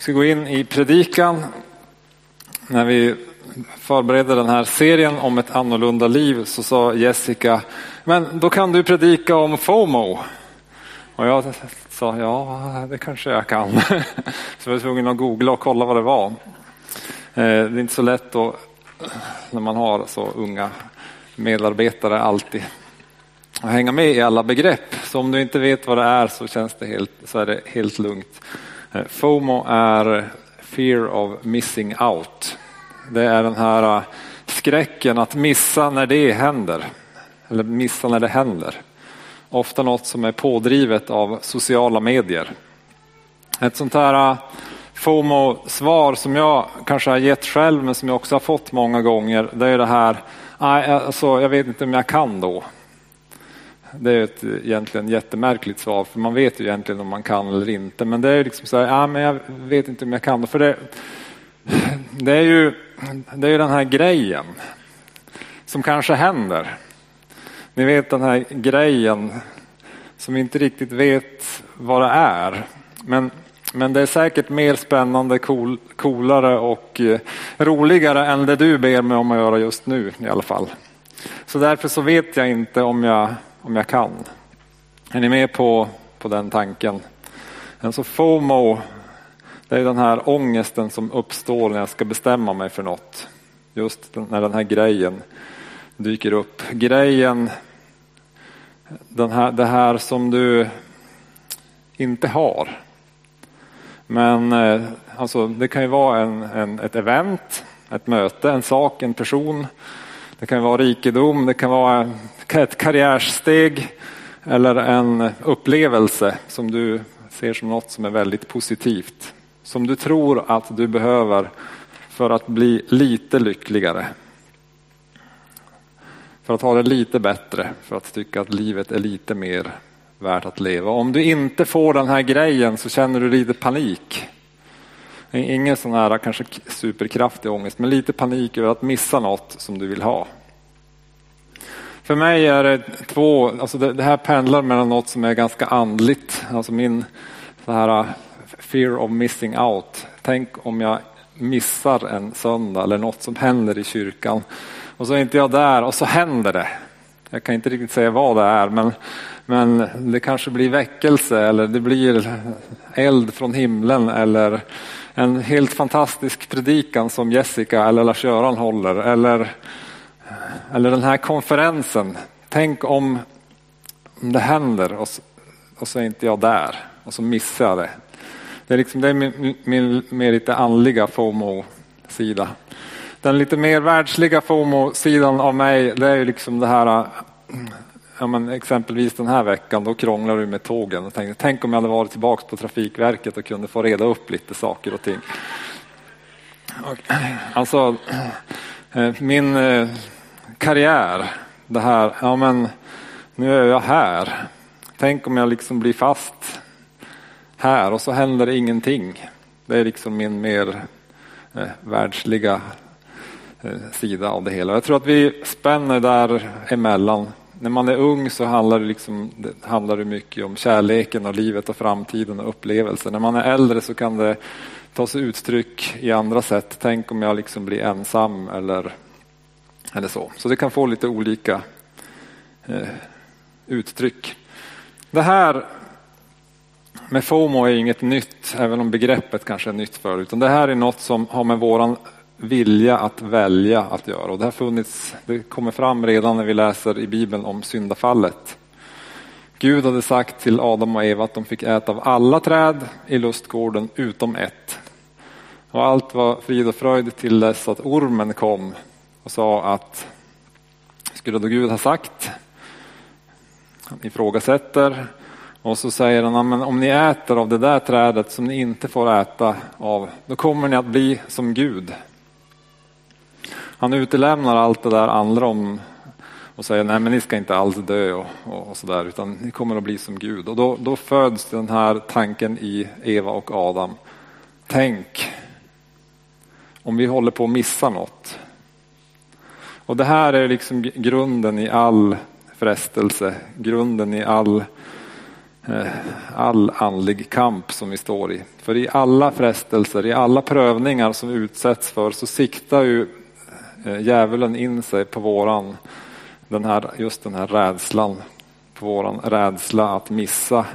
Vi ska gå in i predikan. När vi förberedde den här serien om ett annorlunda liv så sa Jessica, men då kan du predika om FOMO. Och jag sa, ja det kanske jag kan. Så jag var tvungen att googla och kolla vad det var. Eh, det är inte så lätt då, när man har så unga medarbetare alltid att hänga med i alla begrepp. Så om du inte vet vad det är så känns det helt, så är det helt lugnt. Eh, FOMO är fear of missing out. Det är den här eh, skräcken att missa när det händer. Eller missa när det händer. Ofta något som är pådrivet av sociala medier. Ett sånt här eh, FOMO-svar som jag kanske har gett själv men som jag också har fått många gånger. Det är det här, alltså, jag vet inte om jag kan då. Det är ett egentligen jättemärkligt svar för man vet ju egentligen om man kan eller inte. Men det är liksom så här, ja, men jag vet inte om jag kan. För det, det är ju det är den här grejen som kanske händer. Ni vet den här grejen som inte riktigt vet vad det är. Men, men det är säkert mer spännande, cool, coolare och eh, roligare än det du ber mig om att göra just nu i alla fall. Så därför så vet jag inte om jag om jag kan. Är ni med på, på den tanken? Alltså FOMO, det är den här ångesten som uppstår när jag ska bestämma mig för något. Just när den här grejen dyker upp. Grejen, den här, det här som du inte har. Men eh, alltså, det kan ju vara en, en, ett event, ett möte, en sak, en person. Det kan vara rikedom, det kan vara ett karriärsteg eller en upplevelse som du ser som något som är väldigt positivt. Som du tror att du behöver för att bli lite lyckligare. För att ha det lite bättre, för att tycka att livet är lite mer värt att leva. Om du inte får den här grejen så känner du lite panik. Ingen sån här kanske superkraftig ångest, men lite panik över att missa något som du vill ha. För mig är det två, alltså det, det, här pendlar mellan något som är ganska andligt, alltså min så här äh, fear of missing out. Tänk om jag missar en söndag eller något som händer i kyrkan och så är inte jag där och så händer det. Jag kan inte riktigt säga vad det är men, men det kanske blir väckelse eller det blir eld från himlen eller en helt fantastisk predikan som Jessica eller Lars-Göran håller eller eller den här konferensen. Tänk om det händer och så, och så är inte jag där och så missar jag det. Det är, liksom, det är min, min mer lite andliga FOMO-sida. Den lite mer världsliga FOMO-sidan av mig det är ju liksom det här ja, men exempelvis den här veckan då krånglar du med tågen och tänkte tänk om jag hade varit tillbaka på Trafikverket och kunde få reda upp lite saker och ting. Alltså eh, min eh, karriär. Det här, ja men nu är jag här. Tänk om jag liksom blir fast här och så händer det ingenting. Det är liksom min mer eh, världsliga eh, sida av det hela. Jag tror att vi spänner där emellan. När man är ung så handlar det, liksom, det handlar det mycket om kärleken och livet och framtiden och upplevelser. När man är äldre så kan det ta sig uttryck i andra sätt. Tänk om jag liksom blir ensam eller eller så. så det kan få lite olika eh, uttryck. Det här med FOMO är inget nytt, även om begreppet kanske är nytt för utan det här är något som har med våran vilja att välja att göra. Och det har funnits, det kommer fram redan när vi läser i Bibeln om syndafallet. Gud hade sagt till Adam och Eva att de fick äta av alla träd i lustgården utom ett. Och allt var frid och fröjd till dess att ormen kom och sa att skulle då Gud ha sagt? Han ifrågasätter och så säger han, men om ni äter av det där trädet som ni inte får äta av, då kommer ni att bli som Gud. Han utelämnar allt det där andra om och säger nej men ni ska inte alls dö och, och, och sådär utan ni kommer att bli som Gud. Och då, då föds den här tanken i Eva och Adam. Tänk om vi håller på att missa något. Och det här är liksom grunden i all frestelse, grunden i all eh, all andlig kamp som vi står i. För i alla frestelser, i alla prövningar som vi utsätts för så siktar ju eh, djävulen in sig på våran, den här, just den här rädslan, på våran rädsla att missa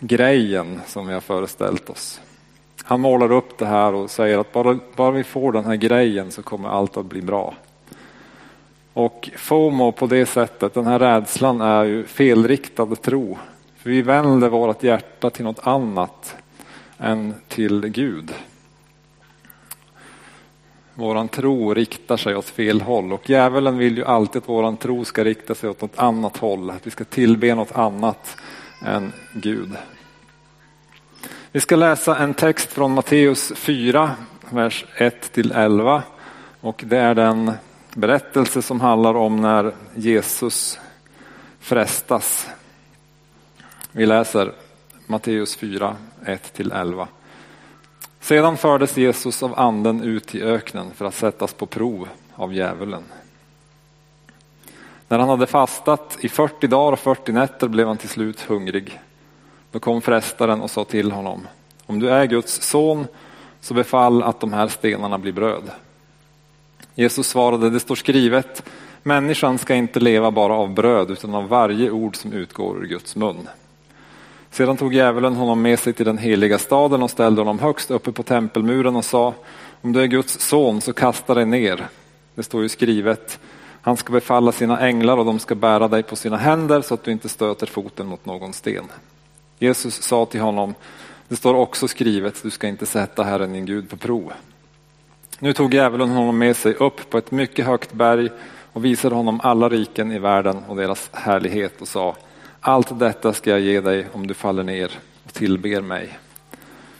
grejen som vi har föreställt oss. Han målar upp det här och säger att bara, bara vi får den här grejen så kommer allt att bli bra. Och FOMO på det sättet, den här rädslan är ju felriktad tro. För vi vänder vårt hjärta till något annat än till Gud. Våran tro riktar sig åt fel håll och djävulen vill ju alltid att våran tro ska rikta sig åt något annat håll. Att vi ska tillbe något annat än Gud. Vi ska läsa en text från Matteus 4, vers 1 till 11. Och det är den berättelse som handlar om när Jesus frestas. Vi läser Matteus 4, 1 till 11. Sedan fördes Jesus av anden ut i öknen för att sättas på prov av djävulen. När han hade fastat i 40 dagar och 40 nätter blev han till slut hungrig. Då kom frestaren och sa till honom, om du är Guds son så befall att de här stenarna blir bröd. Jesus svarade, det står skrivet, människan ska inte leva bara av bröd utan av varje ord som utgår ur Guds mun. Sedan tog djävulen honom med sig till den heliga staden och ställde honom högst uppe på tempelmuren och sa, om du är Guds son så kasta dig ner. Det står ju skrivet, han ska befalla sina änglar och de ska bära dig på sina händer så att du inte stöter foten mot någon sten. Jesus sa till honom, det står också skrivet, du ska inte sätta Herren din Gud på prov. Nu tog djävulen honom med sig upp på ett mycket högt berg och visade honom alla riken i världen och deras härlighet och sa, allt detta ska jag ge dig om du faller ner och tillber mig.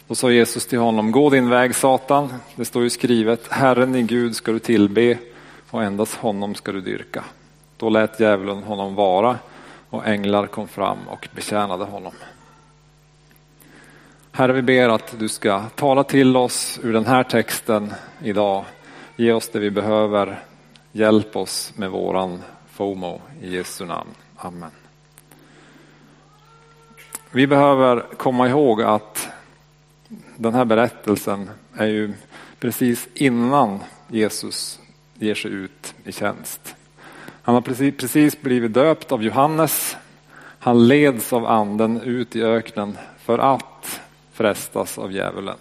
Då sa Jesus till honom, gå din väg Satan, det står ju skrivet, Herren din Gud ska du tillbe och endast honom ska du dyrka. Då lät djävulen honom vara och änglar kom fram och betjänade honom. Herre, vi ber att du ska tala till oss ur den här texten idag. Ge oss det vi behöver. Hjälp oss med våran FOMO i Jesu namn. Amen. Vi behöver komma ihåg att den här berättelsen är ju precis innan Jesus ger sig ut i tjänst. Han har precis, precis blivit döpt av Johannes. Han leds av anden ut i öknen för att frestas av djävulen.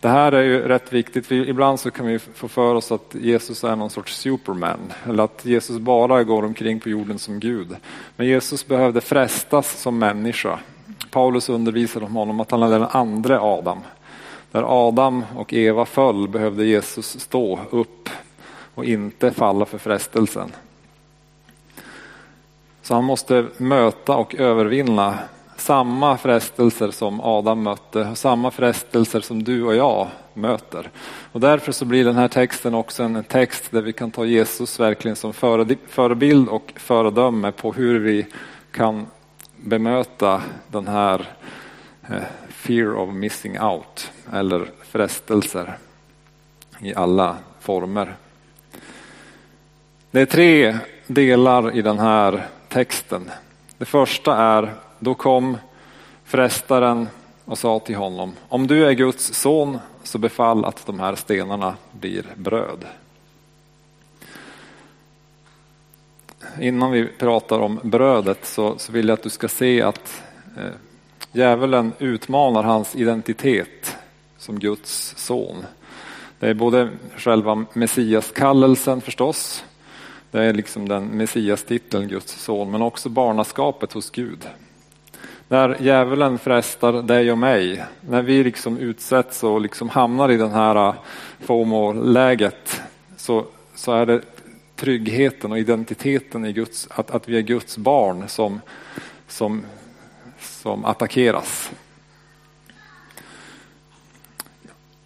Det här är ju rätt viktigt. för Ibland så kan vi få för oss att Jesus är någon sorts superman eller att Jesus bara går omkring på jorden som Gud. Men Jesus behövde frestas som människa. Paulus undervisade om honom att han är den andra Adam. Där Adam och Eva föll behövde Jesus stå upp och inte falla för frestelsen. Så han måste möta och övervinna samma frestelser som Adam mötte, samma frestelser som du och jag möter. Och därför så blir den här texten också en text där vi kan ta Jesus verkligen som förebild och föredöme på hur vi kan bemöta den här eh, fear of missing out eller frestelser i alla former. Det är tre delar i den här texten. Det första är då kom frestaren och sa till honom, om du är Guds son så befall att de här stenarna blir bröd. Innan vi pratar om brödet så, så vill jag att du ska se att eh, djävulen utmanar hans identitet som Guds son. Det är både själva Messias-kallelsen förstås, det är liksom den Messias-titeln Guds son, men också barnaskapet hos Gud. När djävulen frestar dig och mig, när vi liksom utsätts och liksom hamnar i den här äh, FOMO-läget så, så är det tryggheten och identiteten i Guds, att, att vi är Guds barn som, som, som attackeras.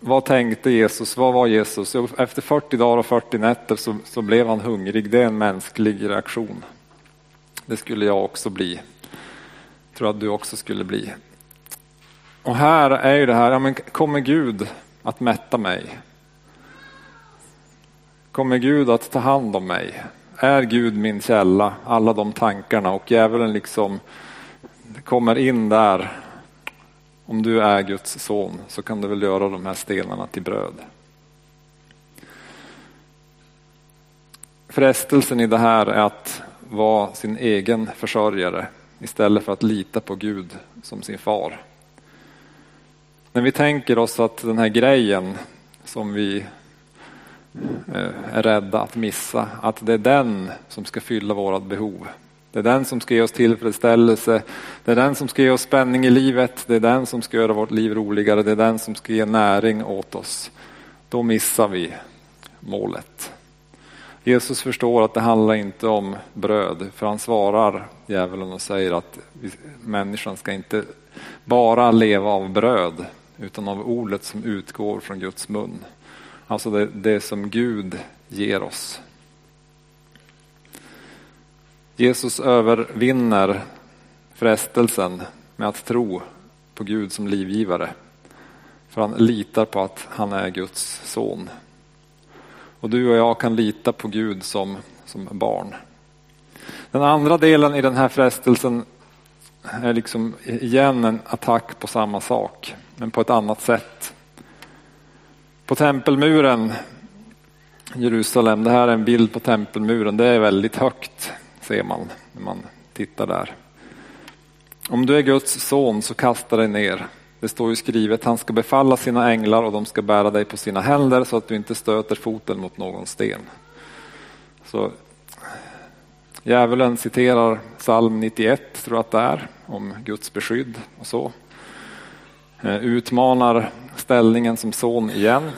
Vad tänkte Jesus? Vad var Jesus? Efter 40 dagar och 40 nätter så, så blev han hungrig. Det är en mänsklig reaktion. Det skulle jag också bli tror att du också skulle bli. Och här är ju det här, ja, men kommer Gud att mätta mig? Kommer Gud att ta hand om mig? Är Gud min källa? Alla de tankarna och djävulen liksom kommer in där, om du är Guds son så kan du väl göra de här stenarna till bröd. Frestelsen i det här är att vara sin egen försörjare istället för att lita på Gud som sin far. När vi tänker oss att den här grejen som vi eh, är rädda att missa, att det är den som ska fylla vårat behov. Det är den som ska ge oss tillfredsställelse, det är den som ska ge oss spänning i livet, det är den som ska göra vårt liv roligare, det är den som ska ge näring åt oss. Då missar vi målet. Jesus förstår att det handlar inte om bröd, för han svarar djävulen och säger att människan ska inte bara leva av bröd, utan av ordet som utgår från Guds mun. Alltså det, det som Gud ger oss. Jesus övervinner frestelsen med att tro på Gud som livgivare. För han litar på att han är Guds son. Och du och jag kan lita på Gud som, som barn. Den andra delen i den här frestelsen är liksom igen en attack på samma sak, men på ett annat sätt. På tempelmuren Jerusalem, det här är en bild på tempelmuren, det är väldigt högt ser man när man tittar där. Om du är Guds son så kasta dig ner. Det står ju skrivet, han ska befalla sina änglar och de ska bära dig på sina händer så att du inte stöter foten mot någon sten. Så Djävulen citerar psalm 91, tror jag att det är, om Guds beskydd och så. Eh, utmanar ställningen som son igen.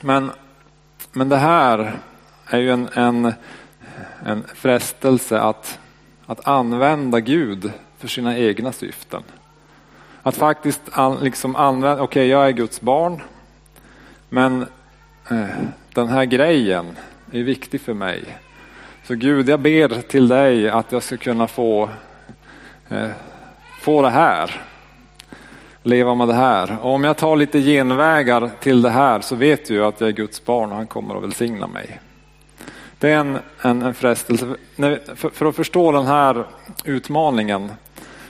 Men, men det här är ju en, en, en frestelse att, att använda Gud för sina egna syften. Att faktiskt an, liksom använda, okej okay, jag är Guds barn, men eh, den här grejen är viktig för mig. Så Gud, jag ber till dig att jag ska kunna få, eh, få det här. Leva med det här. Och om jag tar lite genvägar till det här så vet du att jag är Guds barn och han kommer att välsigna mig. Det är en, en, en frestelse. För, för, att förstå den här utmaningen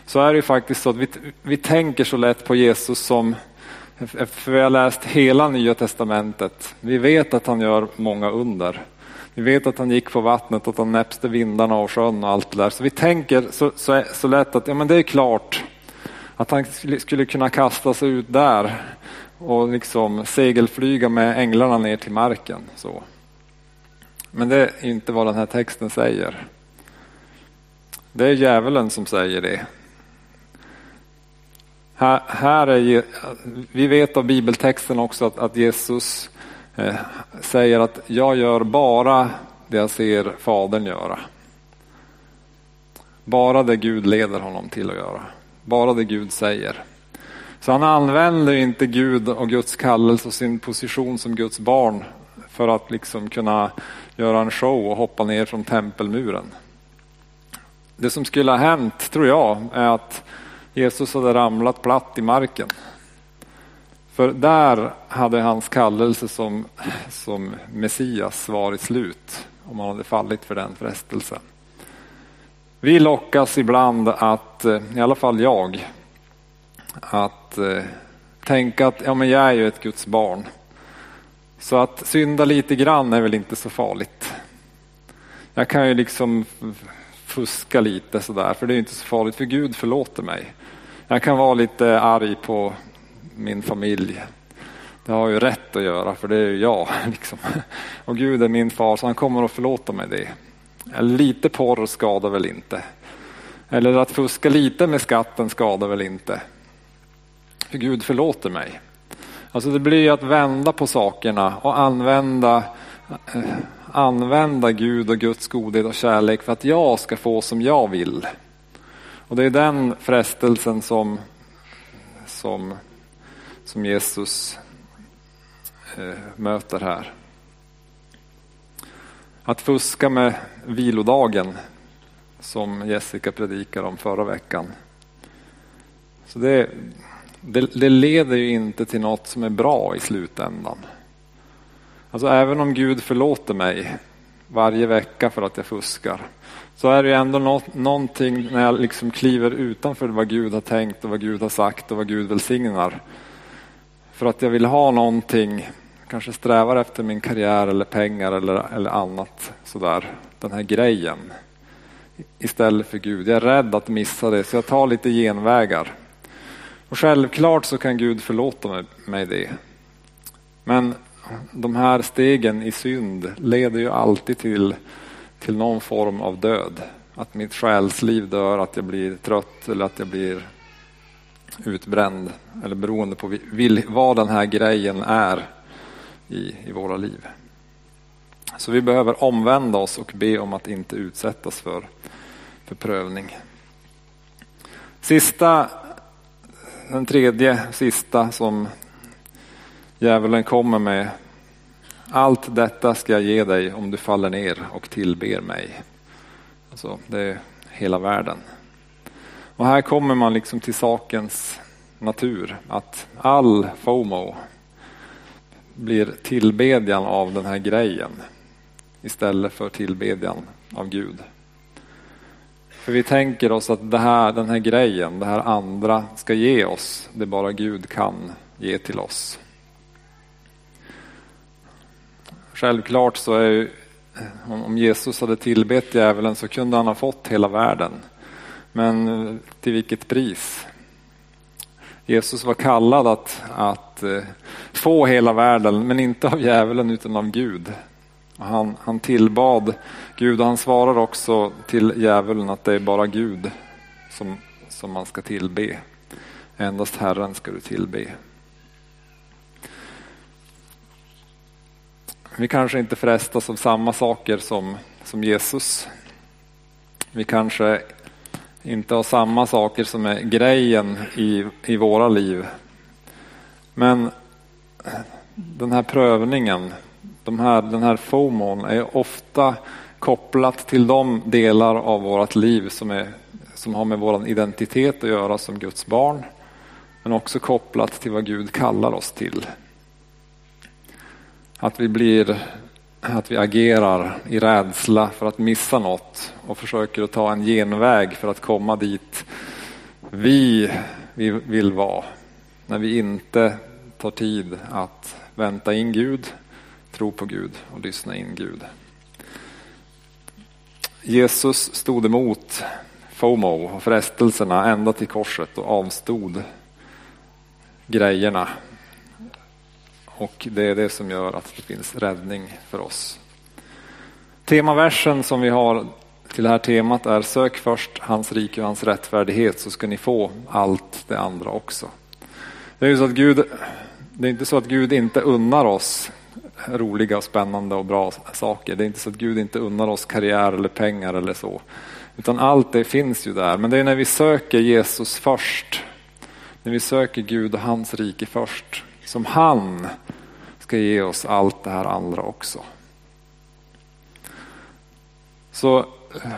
så är det ju faktiskt så att vi, vi tänker så lätt på Jesus som, för vi har läst hela nya testamentet. Vi vet att han gör många under. Vi vet att han gick på vattnet, att han näpste vindarna och sjön och allt det där. Så vi tänker så, så, så lätt att ja, men det är klart att han skulle kunna kasta sig ut där och liksom segelflyga med änglarna ner till marken. Så. Men det är inte vad den här texten säger. Det är djävulen som säger det. Här, här är, vi vet av bibeltexten också att, att Jesus eh, säger att jag gör bara det jag ser Fadern göra. Bara det Gud leder honom till att göra. Bara det Gud säger. Så han använder inte Gud och Guds kallelse och sin position som Guds barn för att liksom kunna göra en show och hoppa ner från tempelmuren. Det som skulle ha hänt, tror jag, är att Jesus hade ramlat platt i marken. För där hade hans kallelse som, som Messias varit slut om han hade fallit för den frestelsen. Vi lockas ibland att, eh, i alla fall jag, att eh, tänka att ja, men jag är ju ett Guds barn. Så att synda lite grann är väl inte så farligt. Jag kan ju liksom fuska lite sådär, för det är inte så farligt, för Gud förlåter mig. Jag kan vara lite arg på min familj. Det har jag ju rätt att göra, för det är ju jag. Liksom. Och Gud är min far, så han kommer att förlåta mig det. Lite porr skadar väl inte. Eller att fuska lite med skatten skadar väl inte. För Gud förlåter mig. Alltså det blir att vända på sakerna och använda, eh, använda Gud och Guds godhet och kärlek för att jag ska få som jag vill. Och det är den frestelsen som, som, som Jesus eh, möter här. Att fuska med vilodagen som Jessica predikade om förra veckan. Så det, det, det, leder ju inte till något som är bra i slutändan. Alltså även om Gud förlåter mig varje vecka för att jag fuskar. Så är det ju ändå något, någonting när jag liksom kliver utanför vad Gud har tänkt och vad Gud har sagt och vad Gud välsignar. För att jag vill ha någonting, kanske strävar efter min karriär eller pengar eller, eller annat sådär. Den här grejen istället för Gud. Jag är rädd att missa det så jag tar lite genvägar. Och självklart så kan Gud förlåta mig det. Men de här stegen i synd leder ju alltid till, till någon form av död. Att mitt själsliv dör, att jag blir trött eller att jag blir utbränd. Eller beroende på vad den här grejen är i, i våra liv. Så vi behöver omvända oss och be om att inte utsättas för, för prövning. Sista, den tredje sista som djävulen kommer med. Allt detta ska jag ge dig om du faller ner och tillber mig. Alltså, det är hela världen. Och här kommer man liksom till sakens natur. Att all FOMO blir tillbedjan av den här grejen istället för tillbedjan av Gud. För vi tänker oss att det här, den här grejen, det här andra ska ge oss det bara Gud kan ge till oss. Självklart så är ju, om Jesus hade tillbett djävulen så kunde han ha fått hela världen. Men eh, till vilket pris? Jesus var kallad att, att eh, få hela världen, men inte av djävulen utan av Gud. Han, han tillbad Gud och han svarar också till djävulen att det är bara Gud som, som man ska tillbe. Endast Herren ska du tillbe. Vi kanske inte frestas av samma saker som, som Jesus. Vi kanske inte har samma saker som är grejen i, i våra liv. Men den här prövningen, de här, den här FOMON är ofta kopplat till de delar av vårt liv som, är, som har med vår identitet att göra som Guds barn. Men också kopplat till vad Gud kallar oss till. Att vi blir att vi agerar i rädsla för att missa något och försöker att ta en genväg för att komma dit vi vill vara. När vi inte tar tid att vänta in Gud, tro på Gud och lyssna in Gud. Jesus stod emot FOMO och frestelserna ända till korset och avstod grejerna och det är det som gör att det finns räddning för oss. Temaversen som vi har till det här temat är sök först hans rike och hans rättfärdighet så ska ni få allt det andra också. Det är, ju så att Gud, det är inte så att Gud inte unnar oss roliga, och spännande och bra saker. Det är inte så att Gud inte unnar oss karriär eller pengar eller så. Utan allt det finns ju där. Men det är när vi söker Jesus först. När vi söker Gud och hans rike först som han ska ge oss allt det här andra också. Så eh,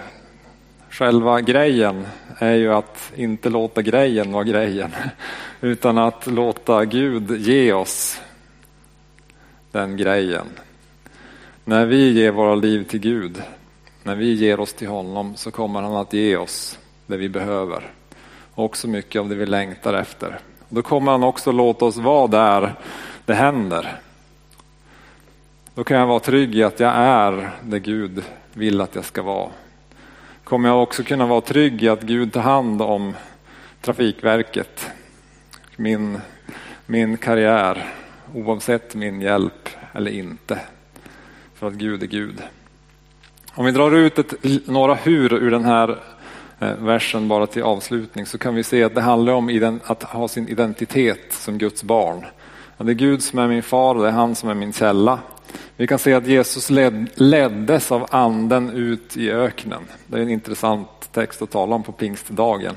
själva grejen är ju att inte låta grejen vara grejen. Utan att låta Gud ge oss den grejen. När vi ger våra liv till Gud, när vi ger oss till honom så kommer han att ge oss det vi behöver. Och också mycket av det vi längtar efter. Då kommer han också låta oss vara där det händer. Då kan jag vara trygg i att jag är det Gud vill att jag ska vara. Kommer jag också kunna vara trygg i att Gud tar hand om Trafikverket, min, min karriär, oavsett min hjälp eller inte. För att Gud är Gud. Om vi drar ut ett, några hur ur den här Eh, versen bara till avslutning så kan vi se att det handlar om att ha sin identitet som Guds barn. Det är Gud som är min far och det är han som är min källa. Vi kan se att Jesus led, leddes av anden ut i öknen. Det är en intressant text att tala om på pingstdagen.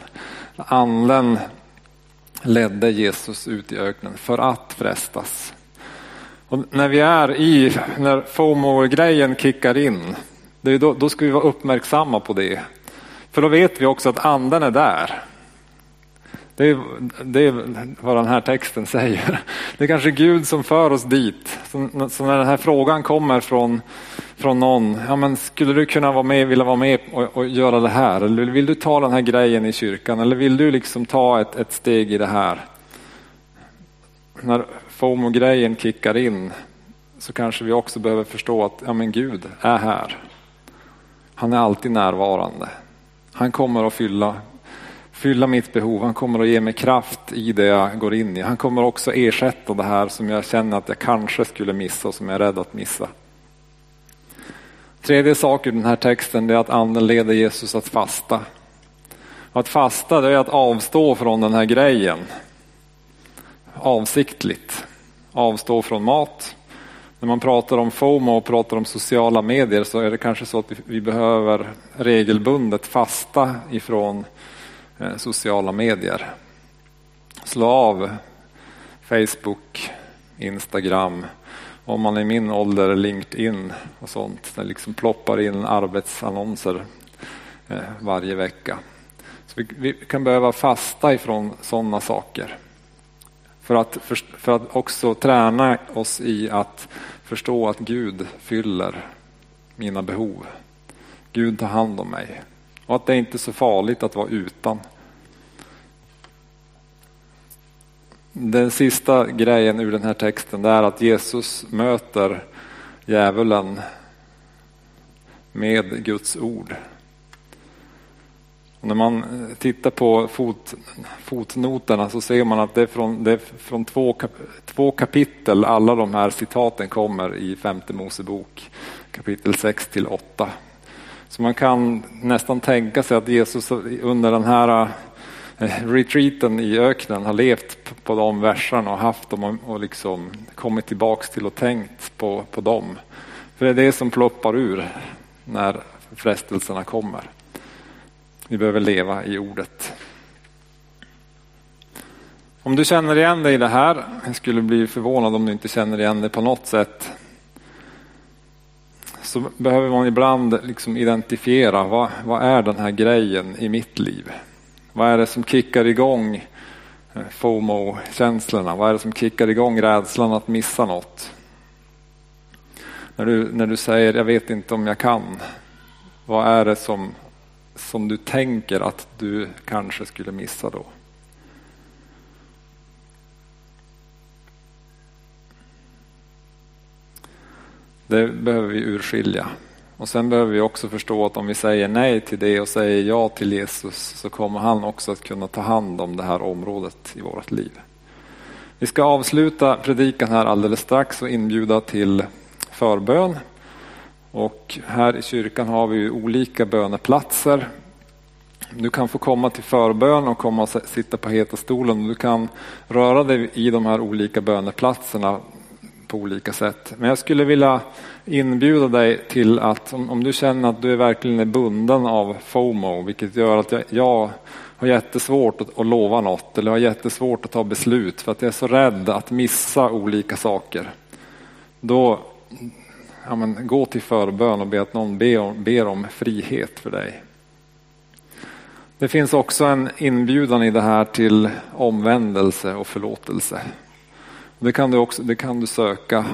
Anden ledde Jesus ut i öknen för att frestas. Och när vi är i, när FOMO-grejen kickar in, det är då, då ska vi vara uppmärksamma på det. För då vet vi också att anden är där. Det är, det är vad den här texten säger. Det är kanske Gud som för oss dit. Så, när den här frågan kommer från, från någon, ja men skulle du kunna vara med, vilja vara med och, och, göra det här? Eller vill du ta den här grejen i kyrkan? Eller vill du liksom ta ett, ett steg i det här? När FOMO-grejen kickar in så kanske vi också behöver förstå att ja men Gud är här. Han är alltid närvarande. Han kommer att fylla, fylla mitt behov. Han kommer att ge mig kraft i det jag går in i. Han kommer också ersätta det här som jag känner att jag kanske skulle missa och som jag är rädd att missa. Tredje sak i den här texten är att anden leder Jesus att fasta. Att fasta det är att avstå från den här grejen. Avsiktligt. Avstå från mat. När man pratar om FOMO och pratar om sociala medier så är det kanske så att vi behöver regelbundet fasta ifrån eh, sociala medier. Slå av Facebook, Instagram, om man är i min ålder LinkedIn och sånt. Det liksom ploppar in arbetsannonser eh, varje vecka. Så vi, vi kan behöva fasta ifrån sådana saker. För att, för, för att också träna oss i att förstå att Gud fyller mina behov. Gud tar hand om mig. Och att det inte är så farligt att vara utan. Den sista grejen ur den här texten är att Jesus möter djävulen med Guds ord. Och när man eh, tittar på fot, fotnoterna så ser man att det är från, det är från två, kap, två kapitel alla de här citaten kommer i femte Mosebok kapitel 6 till 8. Så man kan nästan tänka sig att Jesus under den här eh, retreaten i öknen har levt på de verserna och haft dem och liksom kommit tillbaks till och tänkt på, på dem. För det är det som ploppar ur när frestelserna kommer. Vi behöver leva i ordet. Om du känner igen dig i det här, jag skulle bli förvånad om du inte känner igen dig på något sätt, så behöver man ibland liksom identifiera vad, vad är den här grejen i mitt liv? Vad är det som kickar igång eh, FOMO-känslorna? Vad är det som kickar igång rädslan att missa något? När du, när du säger jag vet inte om jag kan. Vad är det som, som du tänker att du kanske skulle missa då? Det behöver vi urskilja. Och sen behöver vi också förstå att om vi säger nej till det och säger ja till Jesus så kommer han också att kunna ta hand om det här området i vårt liv. Vi ska avsluta predikan här alldeles strax och inbjuda till förbön. Och här i kyrkan har vi olika böneplatser. Du kan få komma till förbön och komma och sitta på heta stolen. Du kan röra dig i de här olika böneplatserna på olika sätt. Men jag skulle vilja inbjuda dig till att om, om du känner att du är verkligen är bunden av FOMO, vilket gör att jag, jag har jättesvårt att, att lova något eller har jättesvårt att ta beslut för att jag är så rädd att missa olika saker. Då ja, men, gå till förbön och be att någon ber om, ber om frihet för dig. Det finns också en inbjudan i det här till omvändelse och förlåtelse. Det kan du, också, det kan du söka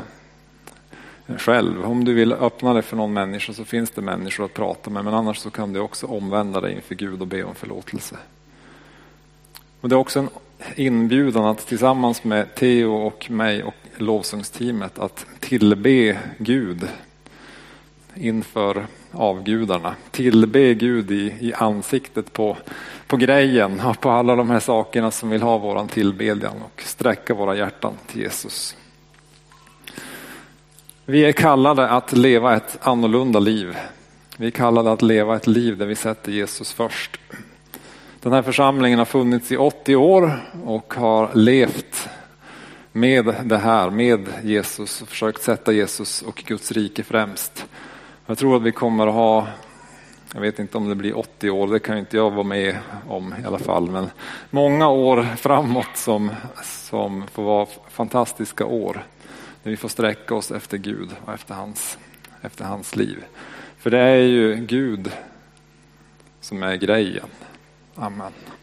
själv. Om du vill öppna dig för någon människa så finns det människor att prata med men annars så kan du också omvända dig inför Gud och be om förlåtelse. Och det är också en inbjudan att tillsammans med Theo och mig och lovsångsteamet att tillbe Gud inför avgudarna. Tillbe Gud i, i ansiktet på, på grejen och på alla de här sakerna som vill ha våran tillbedjan och sträcka våra hjärtan till Jesus. Vi är kallade att leva ett annorlunda liv. Vi är kallade att leva ett liv där vi sätter Jesus först. Den här församlingen har funnits i 80 år och har levt med det här, med Jesus och försökt sätta Jesus och Guds rike främst. Jag tror att vi kommer att ha, jag vet inte om det blir 80 år, det kan inte jag vara med om i alla fall, men många år framåt som, som får vara fantastiska år. När vi får sträcka oss efter Gud och efter hans, efter hans liv. För det är ju Gud som är grejen. Amen.